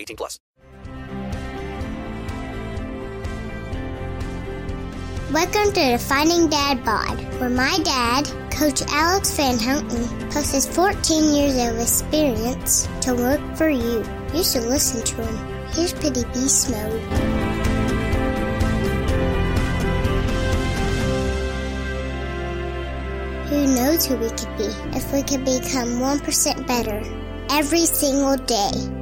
18 plus. Welcome to the Finding Dad Bod, where my dad, Coach Alex Van Houten, plus his 14 years of experience to work for you. You should listen to him. Here's Pity Beast Mode. Who knows who we could be if we could become 1% better every single day?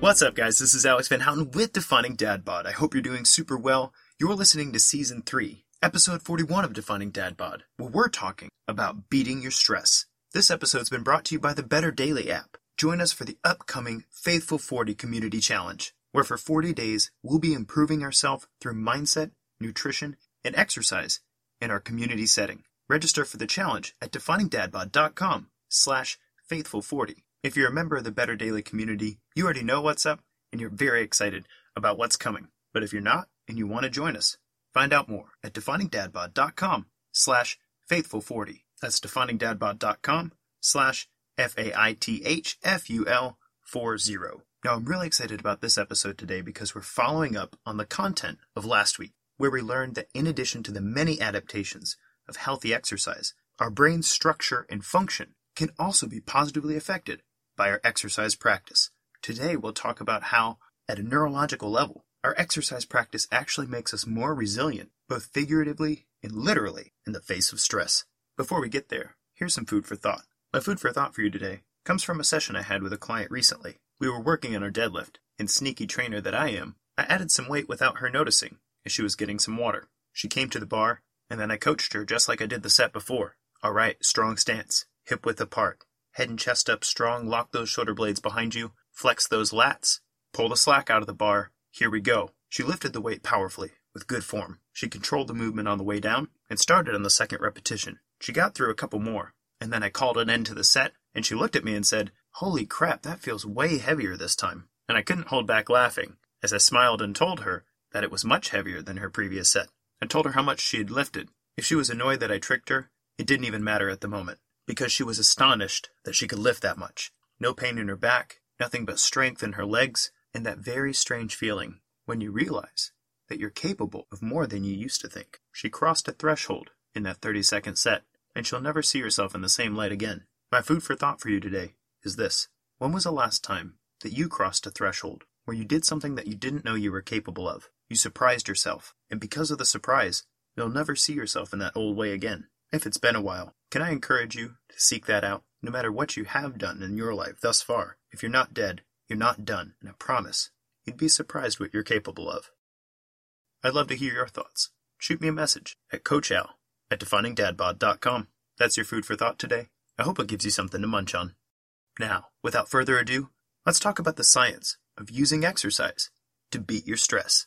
What's up, guys? This is Alex Van Houten with Defining Dad Bod. I hope you're doing super well. You're listening to Season 3, Episode 41 of Defining Dad Bod, where we're talking about beating your stress. This episode's been brought to you by the Better Daily app. Join us for the upcoming Faithful 40 Community Challenge where for 40 days we'll be improving ourselves through mindset, nutrition, and exercise in our community setting. Register for the challenge at definingdadbod.com slash faithful40. If you're a member of the Better Daily community, you already know what's up and you're very excited about what's coming. But if you're not and you want to join us, find out more at definingdadbod.com slash faithful40. That's definingdadbod.com slash F-A-I-T-H-F-U-L 40. Now, I'm really excited about this episode today because we're following up on the content of last week, where we learned that in addition to the many adaptations of healthy exercise, our brain's structure and function can also be positively affected by our exercise practice. Today, we'll talk about how, at a neurological level, our exercise practice actually makes us more resilient, both figuratively and literally, in the face of stress. Before we get there, here's some food for thought. My food for thought for you today comes from a session I had with a client recently. We were working on our deadlift, and sneaky trainer that I am, I added some weight without her noticing, as she was getting some water. She came to the bar, and then I coached her just like I did the set before. Alright, strong stance, hip width apart, head and chest up strong, lock those shoulder blades behind you, flex those lats, pull the slack out of the bar. Here we go. She lifted the weight powerfully, with good form. She controlled the movement on the way down, and started on the second repetition. She got through a couple more, and then I called an end to the set, and she looked at me and said, Holy crap, that feels way heavier this time. And I couldn't hold back laughing as I smiled and told her that it was much heavier than her previous set. I told her how much she had lifted. If she was annoyed that I tricked her, it didn't even matter at the moment, because she was astonished that she could lift that much. No pain in her back, nothing but strength in her legs, and that very strange feeling when you realize that you're capable of more than you used to think. She crossed a threshold in that 30 second set, and she'll never see herself in the same light again. My food for thought for you today is this. When was the last time that you crossed a threshold where you did something that you didn't know you were capable of? You surprised yourself, and because of the surprise, you'll never see yourself in that old way again. If it's been a while, can I encourage you to seek that out? No matter what you have done in your life thus far, if you're not dead, you're not done, and I promise, you'd be surprised what you're capable of. I'd love to hear your thoughts. Shoot me a message at coachal at definingdadbod.com. That's your food for thought today. I hope it gives you something to munch on. Now, without further ado, let's talk about the science of using exercise to beat your stress.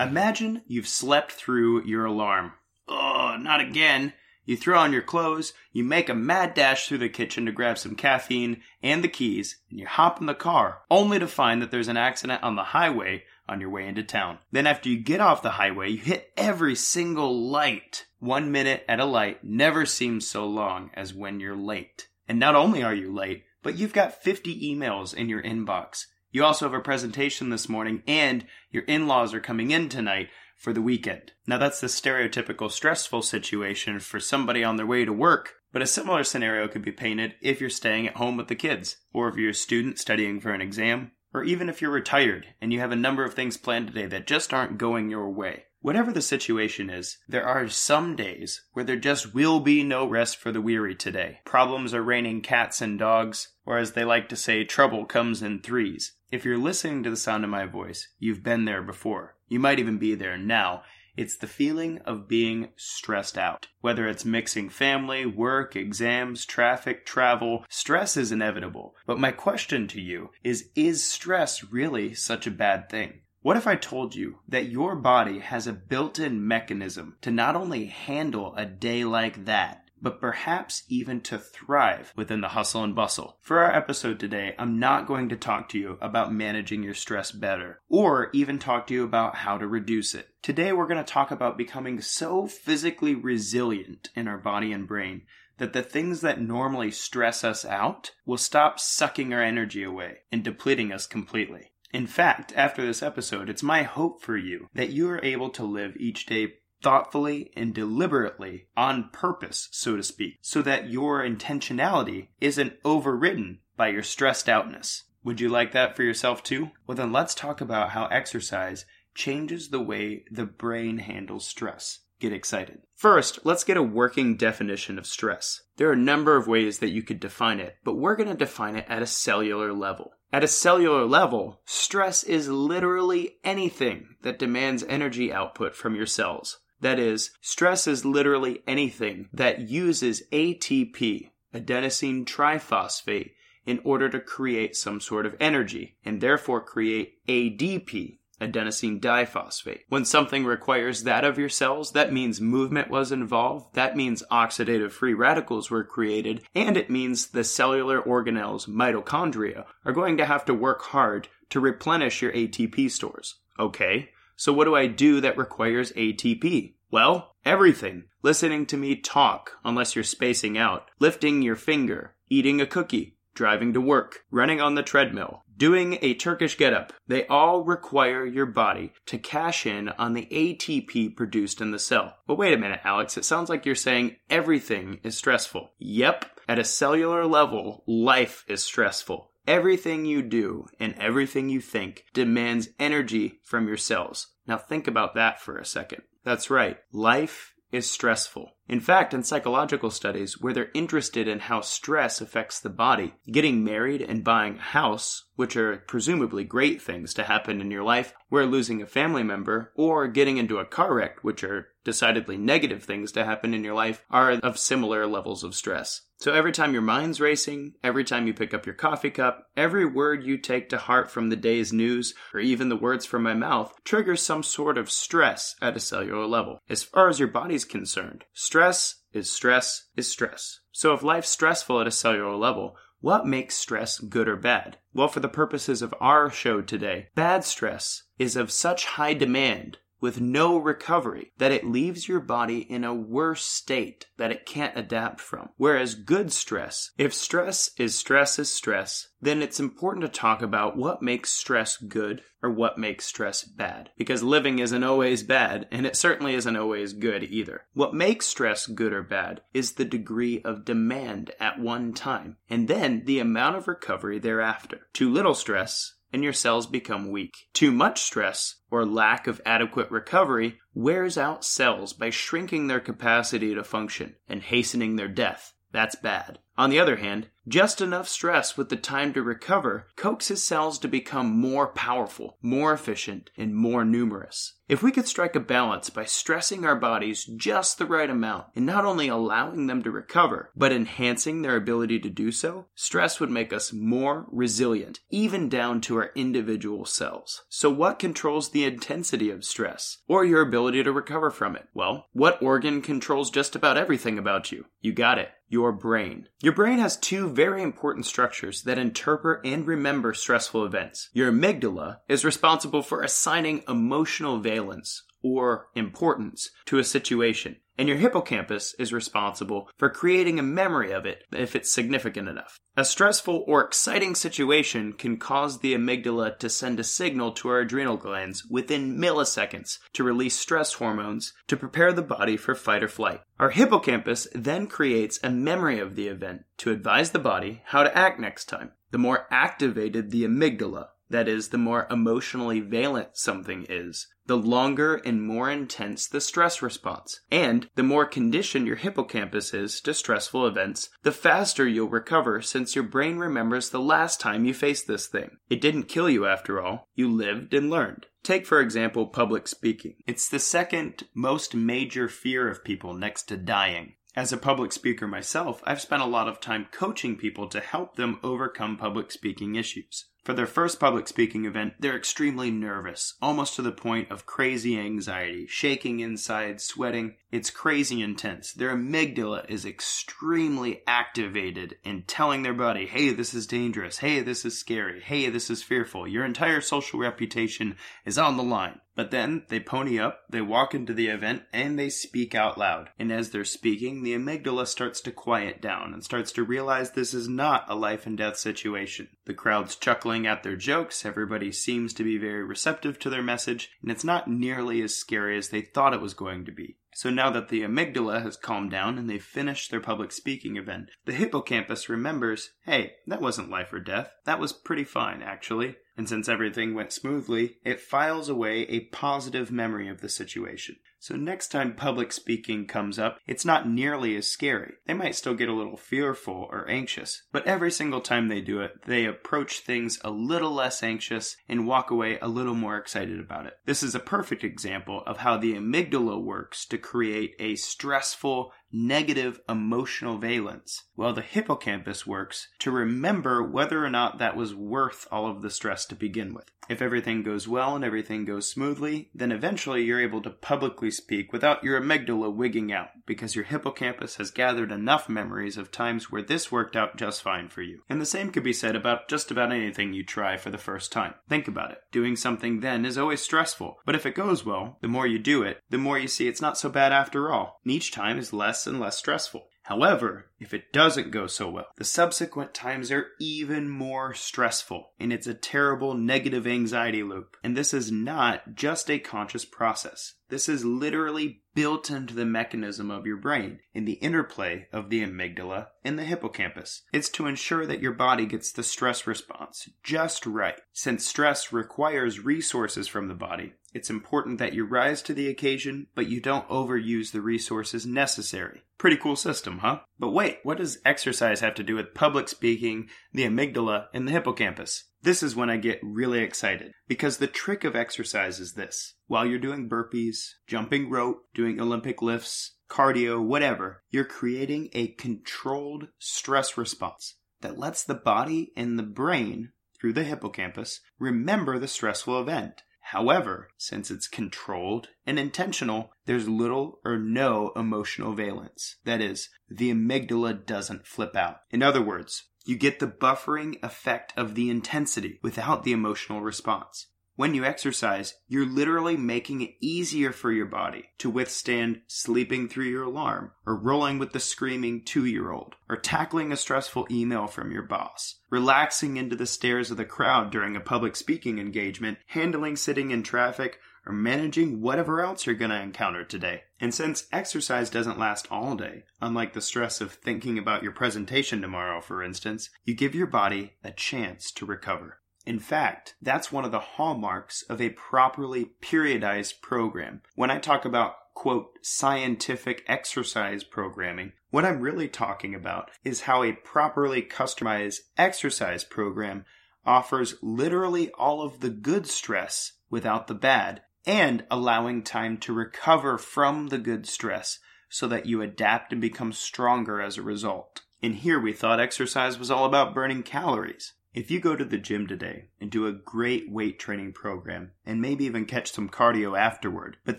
Imagine you've slept through your alarm. Oh, not again. You throw on your clothes, you make a mad dash through the kitchen to grab some caffeine and the keys, and you hop in the car, only to find that there's an accident on the highway on your way into town. Then after you get off the highway, you hit every single light One minute at a light never seems so long as when you're late. And not only are you late, but you've got 50 emails in your inbox. You also have a presentation this morning, and your in laws are coming in tonight for the weekend. Now, that's the stereotypical stressful situation for somebody on their way to work, but a similar scenario could be painted if you're staying at home with the kids, or if you're a student studying for an exam, or even if you're retired and you have a number of things planned today that just aren't going your way. Whatever the situation is, there are some days where there just will be no rest for the weary today. Problems are raining cats and dogs, or as they like to say, trouble comes in threes. If you're listening to the sound of my voice, you've been there before. You might even be there now. It's the feeling of being stressed out. Whether it's mixing family, work, exams, traffic, travel, stress is inevitable. But my question to you is Is stress really such a bad thing? What if I told you that your body has a built in mechanism to not only handle a day like that, but perhaps even to thrive within the hustle and bustle. For our episode today, I'm not going to talk to you about managing your stress better, or even talk to you about how to reduce it. Today, we're going to talk about becoming so physically resilient in our body and brain that the things that normally stress us out will stop sucking our energy away and depleting us completely. In fact, after this episode, it's my hope for you that you are able to live each day thoughtfully and deliberately on purpose, so to speak, so that your intentionality isn't overridden by your stressed outness. Would you like that for yourself too? Well, then let's talk about how exercise changes the way the brain handles stress. Get excited. First, let's get a working definition of stress. There are a number of ways that you could define it, but we're going to define it at a cellular level. At a cellular level, stress is literally anything that demands energy output from your cells. That is, stress is literally anything that uses ATP, adenosine triphosphate, in order to create some sort of energy, and therefore create ADP, adenosine diphosphate. When something requires that of your cells, that means movement was involved, that means oxidative free radicals were created, and it means the cellular organelles, mitochondria, are going to have to work hard to replenish your ATP stores. Okay, so what do I do that requires ATP? Well, everything. Listening to me talk, unless you're spacing out, lifting your finger, eating a cookie, driving to work, running on the treadmill, doing a Turkish getup. They all require your body to cash in on the ATP produced in the cell. But wait a minute, Alex, it sounds like you're saying everything is stressful. Yep, at a cellular level, life is stressful. Everything you do and everything you think demands energy from your cells. Now think about that for a second. That's right. Life is stressful. In fact, in psychological studies where they're interested in how stress affects the body, getting married and buying a house, which are presumably great things to happen in your life, where losing a family member, or getting into a car wreck, which are decidedly negative things to happen in your life, are of similar levels of stress. So every time your mind's racing, every time you pick up your coffee cup, every word you take to heart from the day's news, or even the words from my mouth, triggers some sort of stress at a cellular level. As far as your body's concerned, stress is stress is stress. So if life's stressful at a cellular level, what makes stress good or bad? Well, for the purposes of our show today, bad stress is of such high demand with no recovery that it leaves your body in a worse state that it can't adapt from. Whereas good stress, if stress is stress is stress, then it's important to talk about what makes stress good or what makes stress bad. Because living isn't always bad, and it certainly isn't always good either. What makes stress good or bad is the degree of demand at one time, and then the amount of recovery thereafter. Too little stress and your cells become weak. Too much stress or lack of adequate recovery wears out cells by shrinking their capacity to function and hastening their death. That's bad. On the other hand, just enough stress with the time to recover coaxes cells to become more powerful, more efficient, and more numerous. If we could strike a balance by stressing our bodies just the right amount and not only allowing them to recover, but enhancing their ability to do so, stress would make us more resilient, even down to our individual cells. So, what controls the intensity of stress or your ability to recover from it? Well, what organ controls just about everything about you? You got it your brain. Your brain has two very important structures that interpret and remember stressful events. Your amygdala is responsible for assigning emotional valence or importance to a situation. And your hippocampus is responsible for creating a memory of it if it's significant enough. A stressful or exciting situation can cause the amygdala to send a signal to our adrenal glands within milliseconds to release stress hormones to prepare the body for fight or flight. Our hippocampus then creates a memory of the event to advise the body how to act next time. The more activated the amygdala, that is, the more emotionally valent something is, the longer and more intense the stress response. And the more conditioned your hippocampus is to stressful events, the faster you'll recover since your brain remembers the last time you faced this thing. It didn't kill you after all, you lived and learned. Take, for example, public speaking. It's the second most major fear of people next to dying. As a public speaker myself, I've spent a lot of time coaching people to help them overcome public speaking issues. For their first public speaking event, they're extremely nervous, almost to the point of crazy anxiety, shaking inside, sweating. It's crazy intense. Their amygdala is extremely activated in telling their body, hey, this is dangerous. Hey, this is scary. Hey, this is fearful. Your entire social reputation is on the line. But then they pony up, they walk into the event, and they speak out loud. And as they're speaking, the amygdala starts to quiet down and starts to realize this is not a life and death situation. The crowd's chuckling at their jokes, everybody seems to be very receptive to their message, and it's not nearly as scary as they thought it was going to be. So now that the amygdala has calmed down and they've finished their public speaking event, the hippocampus remembers, hey, that wasn't life or death. That was pretty fine, actually. And since everything went smoothly, it files away a positive memory of the situation. So next time public speaking comes up, it's not nearly as scary. They might still get a little fearful or anxious, but every single time they do it, they approach things a little less anxious and walk away a little more excited about it. This is a perfect example of how the amygdala works to create a stressful, negative emotional valence, while the hippocampus works to remember whether or not that was worth all of the stress to begin with. If everything goes well and everything goes smoothly, then eventually you're able to publicly speak without your amygdala wigging out because your hippocampus has gathered enough memories of times where this worked out just fine for you. And the same could be said about just about anything you try for the first time. Think about it. Doing something then is always stressful, but if it goes well, the more you do it, the more you see it's not so bad after all. And each time is less and less stressful. However, if it doesn't go so well, the subsequent times are even more stressful, and it's a terrible negative anxiety loop. And this is not just a conscious process. This is literally built into the mechanism of your brain in the interplay of the amygdala and the hippocampus. It's to ensure that your body gets the stress response just right. Since stress requires resources from the body, it's important that you rise to the occasion, but you don't overuse the resources necessary. Pretty cool system, huh? But wait, what does exercise have to do with public speaking, the amygdala, and the hippocampus? This is when I get really excited because the trick of exercise is this. While you're doing burpees, jumping rope, doing Olympic lifts, cardio, whatever, you're creating a controlled stress response that lets the body and the brain, through the hippocampus, remember the stressful event. However, since it's controlled and intentional, there's little or no emotional valence. That is, the amygdala doesn't flip out. In other words, you get the buffering effect of the intensity without the emotional response. When you exercise, you're literally making it easier for your body to withstand sleeping through your alarm, or rolling with the screaming two year old, or tackling a stressful email from your boss, relaxing into the stares of the crowd during a public speaking engagement, handling sitting in traffic, or managing whatever else you're going to encounter today. And since exercise doesn't last all day, unlike the stress of thinking about your presentation tomorrow, for instance, you give your body a chance to recover. In fact, that's one of the hallmarks of a properly periodized program. When I talk about quote, scientific exercise programming. What I'm really talking about is how a properly customized exercise program offers literally all of the good stress without the bad and allowing time to recover from the good stress so that you adapt and become stronger as a result. And here we thought exercise was all about burning calories. If you go to the gym today and do a great weight training program and maybe even catch some cardio afterward, but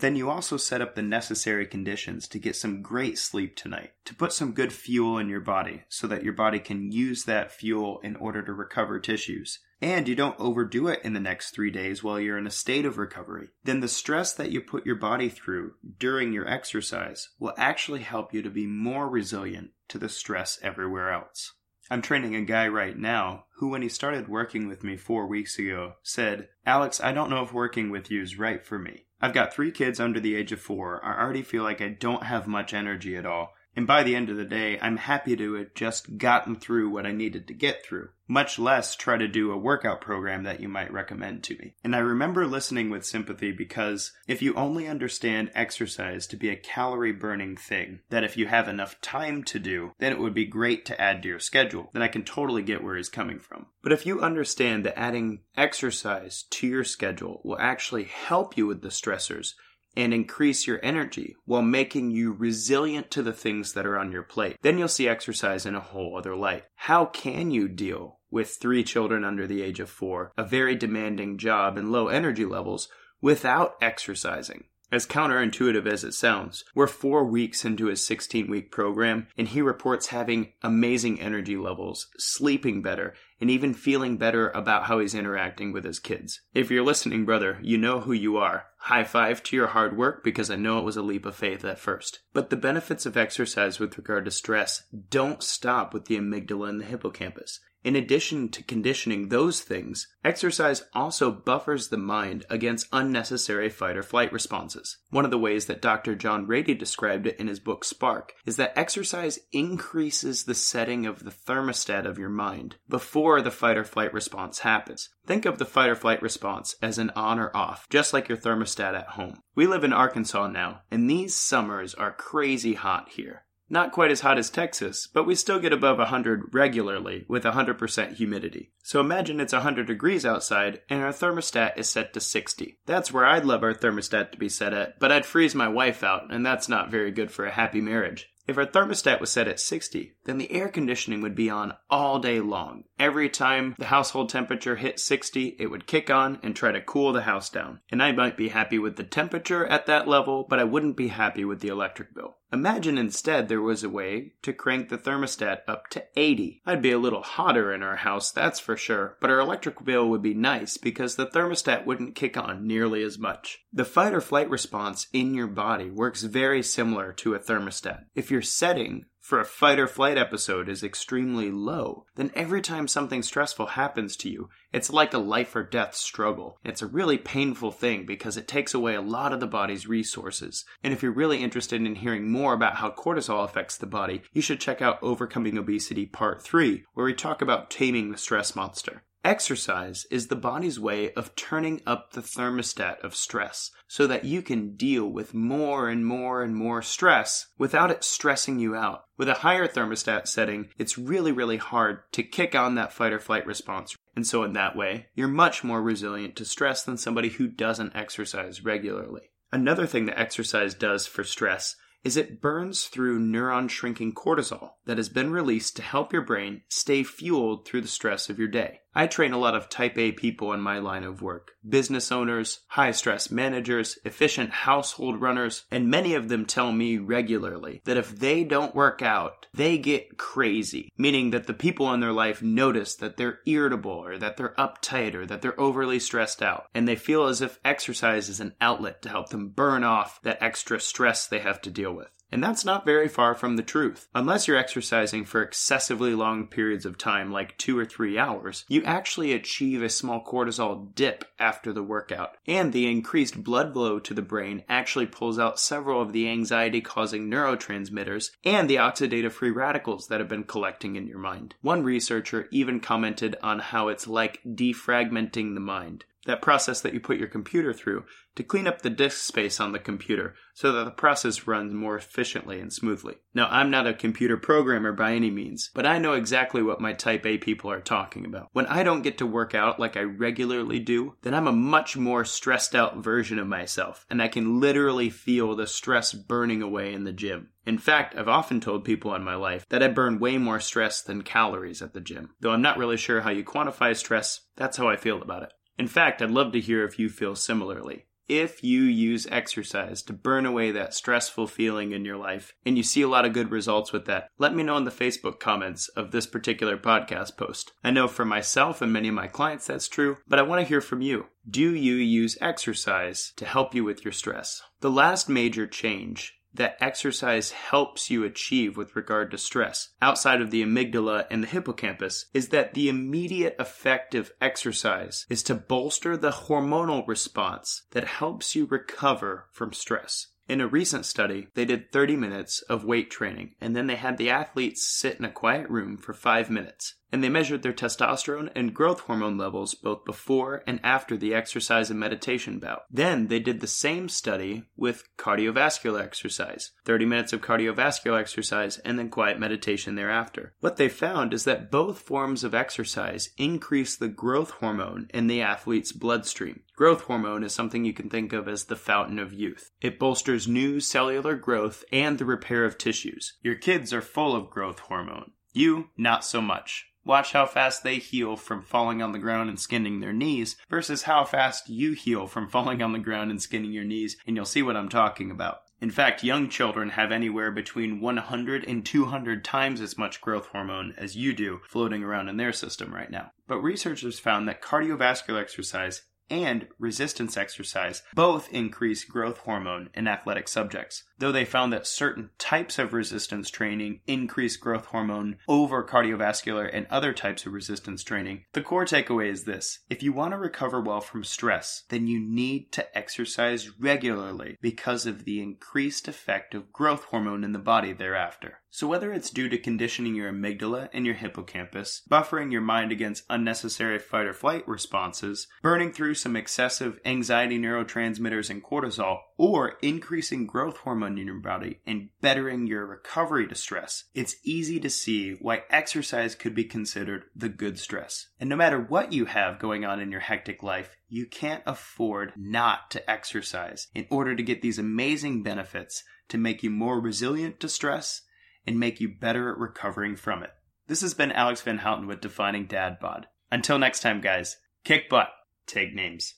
then you also set up the necessary conditions to get some great sleep tonight, to put some good fuel in your body so that your body can use that fuel in order to recover tissues, and you don't overdo it in the next three days while you're in a state of recovery, then the stress that you put your body through during your exercise will actually help you to be more resilient to the stress everywhere else. I'm training a guy right now who, when he started working with me four weeks ago, said, Alex, I don't know if working with you is right for me. I've got three kids under the age of four. I already feel like I don't have much energy at all. And by the end of the day, I'm happy to have just gotten through what I needed to get through, much less try to do a workout program that you might recommend to me. And I remember listening with sympathy because if you only understand exercise to be a calorie burning thing, that if you have enough time to do, then it would be great to add to your schedule, then I can totally get where he's coming from. But if you understand that adding exercise to your schedule will actually help you with the stressors, and increase your energy while making you resilient to the things that are on your plate. Then you'll see exercise in a whole other light. How can you deal with three children under the age of four, a very demanding job, and low energy levels without exercising? As counterintuitive as it sounds, we're four weeks into his 16 week program, and he reports having amazing energy levels, sleeping better, and even feeling better about how he's interacting with his kids. If you're listening, brother, you know who you are. High five to your hard work because I know it was a leap of faith at first. But the benefits of exercise with regard to stress don't stop with the amygdala and the hippocampus. In addition to conditioning those things, exercise also buffers the mind against unnecessary fight or flight responses. One of the ways that Dr. John Ratey described it in his book Spark is that exercise increases the setting of the thermostat of your mind before the fight or flight response happens. Think of the fight or flight response as an on or off, just like your thermostat at home. We live in Arkansas now, and these summers are crazy hot here. Not quite as hot as Texas, but we still get above 100 regularly with 100% humidity. So imagine it's 100 degrees outside and our thermostat is set to 60. That's where I'd love our thermostat to be set at, but I'd freeze my wife out, and that's not very good for a happy marriage. If our thermostat was set at 60, then the air conditioning would be on all day long. Every time the household temperature hit 60, it would kick on and try to cool the house down. And I might be happy with the temperature at that level, but I wouldn't be happy with the electric bill. Imagine instead there was a way to crank the thermostat up to 80. I'd be a little hotter in our house, that's for sure, but our electric bill would be nice because the thermostat wouldn't kick on nearly as much. The fight or flight response in your body works very similar to a thermostat. If your setting for a fight or flight episode is extremely low, then every time something stressful happens to you, it's like a life or death struggle. It's a really painful thing because it takes away a lot of the body's resources. And if you're really interested in hearing more about how cortisol affects the body, you should check out Overcoming Obesity Part 3, where we talk about taming the stress monster. Exercise is the body's way of turning up the thermostat of stress so that you can deal with more and more and more stress without it stressing you out. With a higher thermostat setting, it's really, really hard to kick on that fight or flight response. And so, in that way, you're much more resilient to stress than somebody who doesn't exercise regularly. Another thing that exercise does for stress is it burns through neuron shrinking cortisol that has been released to help your brain stay fueled through the stress of your day. I train a lot of type A people in my line of work business owners, high stress managers, efficient household runners, and many of them tell me regularly that if they don't work out, they get crazy, meaning that the people in their life notice that they're irritable or that they're uptight or that they're overly stressed out, and they feel as if exercise is an outlet to help them burn off that extra stress they have to deal with. And that's not very far from the truth. Unless you're exercising for excessively long periods of time, like two or three hours, you actually achieve a small cortisol dip after the workout. And the increased blood flow to the brain actually pulls out several of the anxiety causing neurotransmitters and the oxidative free radicals that have been collecting in your mind. One researcher even commented on how it's like defragmenting the mind. That process that you put your computer through to clean up the disk space on the computer so that the process runs more efficiently and smoothly. Now, I'm not a computer programmer by any means, but I know exactly what my type A people are talking about. When I don't get to work out like I regularly do, then I'm a much more stressed out version of myself, and I can literally feel the stress burning away in the gym. In fact, I've often told people in my life that I burn way more stress than calories at the gym. Though I'm not really sure how you quantify stress, that's how I feel about it. In fact, I'd love to hear if you feel similarly. If you use exercise to burn away that stressful feeling in your life and you see a lot of good results with that, let me know in the Facebook comments of this particular podcast post. I know for myself and many of my clients that's true, but I want to hear from you. Do you use exercise to help you with your stress? The last major change that exercise helps you achieve with regard to stress outside of the amygdala and the hippocampus is that the immediate effect of exercise is to bolster the hormonal response that helps you recover from stress. In a recent study, they did 30 minutes of weight training and then they had the athletes sit in a quiet room for 5 minutes and they measured their testosterone and growth hormone levels both before and after the exercise and meditation bout. Then they did the same study with cardiovascular exercise 30 minutes of cardiovascular exercise and then quiet meditation thereafter. What they found is that both forms of exercise increase the growth hormone in the athlete's bloodstream. Growth hormone is something you can think of as the fountain of youth. It bolsters new cellular growth and the repair of tissues. Your kids are full of growth hormone. You, not so much. Watch how fast they heal from falling on the ground and skinning their knees versus how fast you heal from falling on the ground and skinning your knees, and you'll see what I'm talking about. In fact, young children have anywhere between 100 and 200 times as much growth hormone as you do floating around in their system right now. But researchers found that cardiovascular exercise and resistance exercise both increase growth hormone in athletic subjects, though they found that certain types of resistance training increase growth hormone over cardiovascular and other types of resistance training. The core takeaway is this if you want to recover well from stress, then you need to exercise regularly because of the increased effect of growth hormone in the body thereafter. So, whether it's due to conditioning your amygdala and your hippocampus, buffering your mind against unnecessary fight or flight responses, burning through some excessive anxiety neurotransmitters and cortisol, or increasing growth hormone in your body and bettering your recovery to stress, it's easy to see why exercise could be considered the good stress. And no matter what you have going on in your hectic life, you can't afford not to exercise in order to get these amazing benefits to make you more resilient to stress and make you better at recovering from it. This has been Alex Van Houten with Defining Dad Bod. Until next time, guys, kick butt, take names.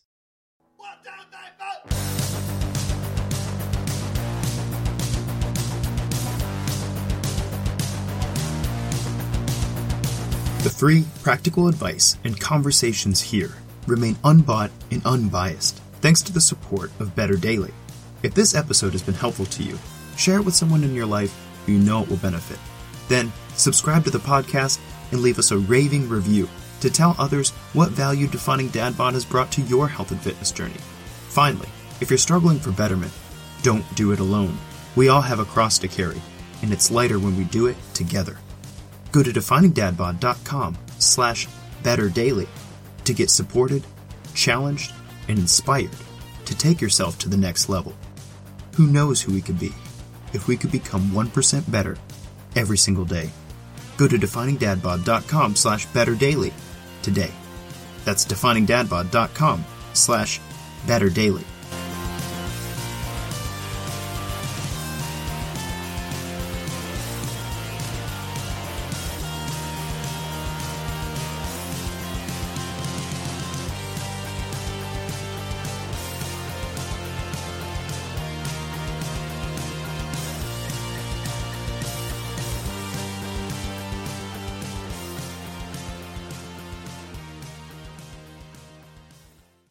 Free, practical advice and conversations here remain unbought and unbiased thanks to the support of Better Daily. If this episode has been helpful to you, share it with someone in your life who you know it will benefit. Then, subscribe to the podcast and leave us a raving review to tell others what value Defining Dad Bod has brought to your health and fitness journey. Finally, if you're struggling for betterment, don't do it alone. We all have a cross to carry, and it's lighter when we do it together. Go to definingdadbod.com slash betterdaily to get supported, challenged, and inspired to take yourself to the next level. Who knows who we could be if we could become 1% better every single day. Go to definingdadbod.com slash betterdaily today. That's definingdadbod.com slash betterdaily.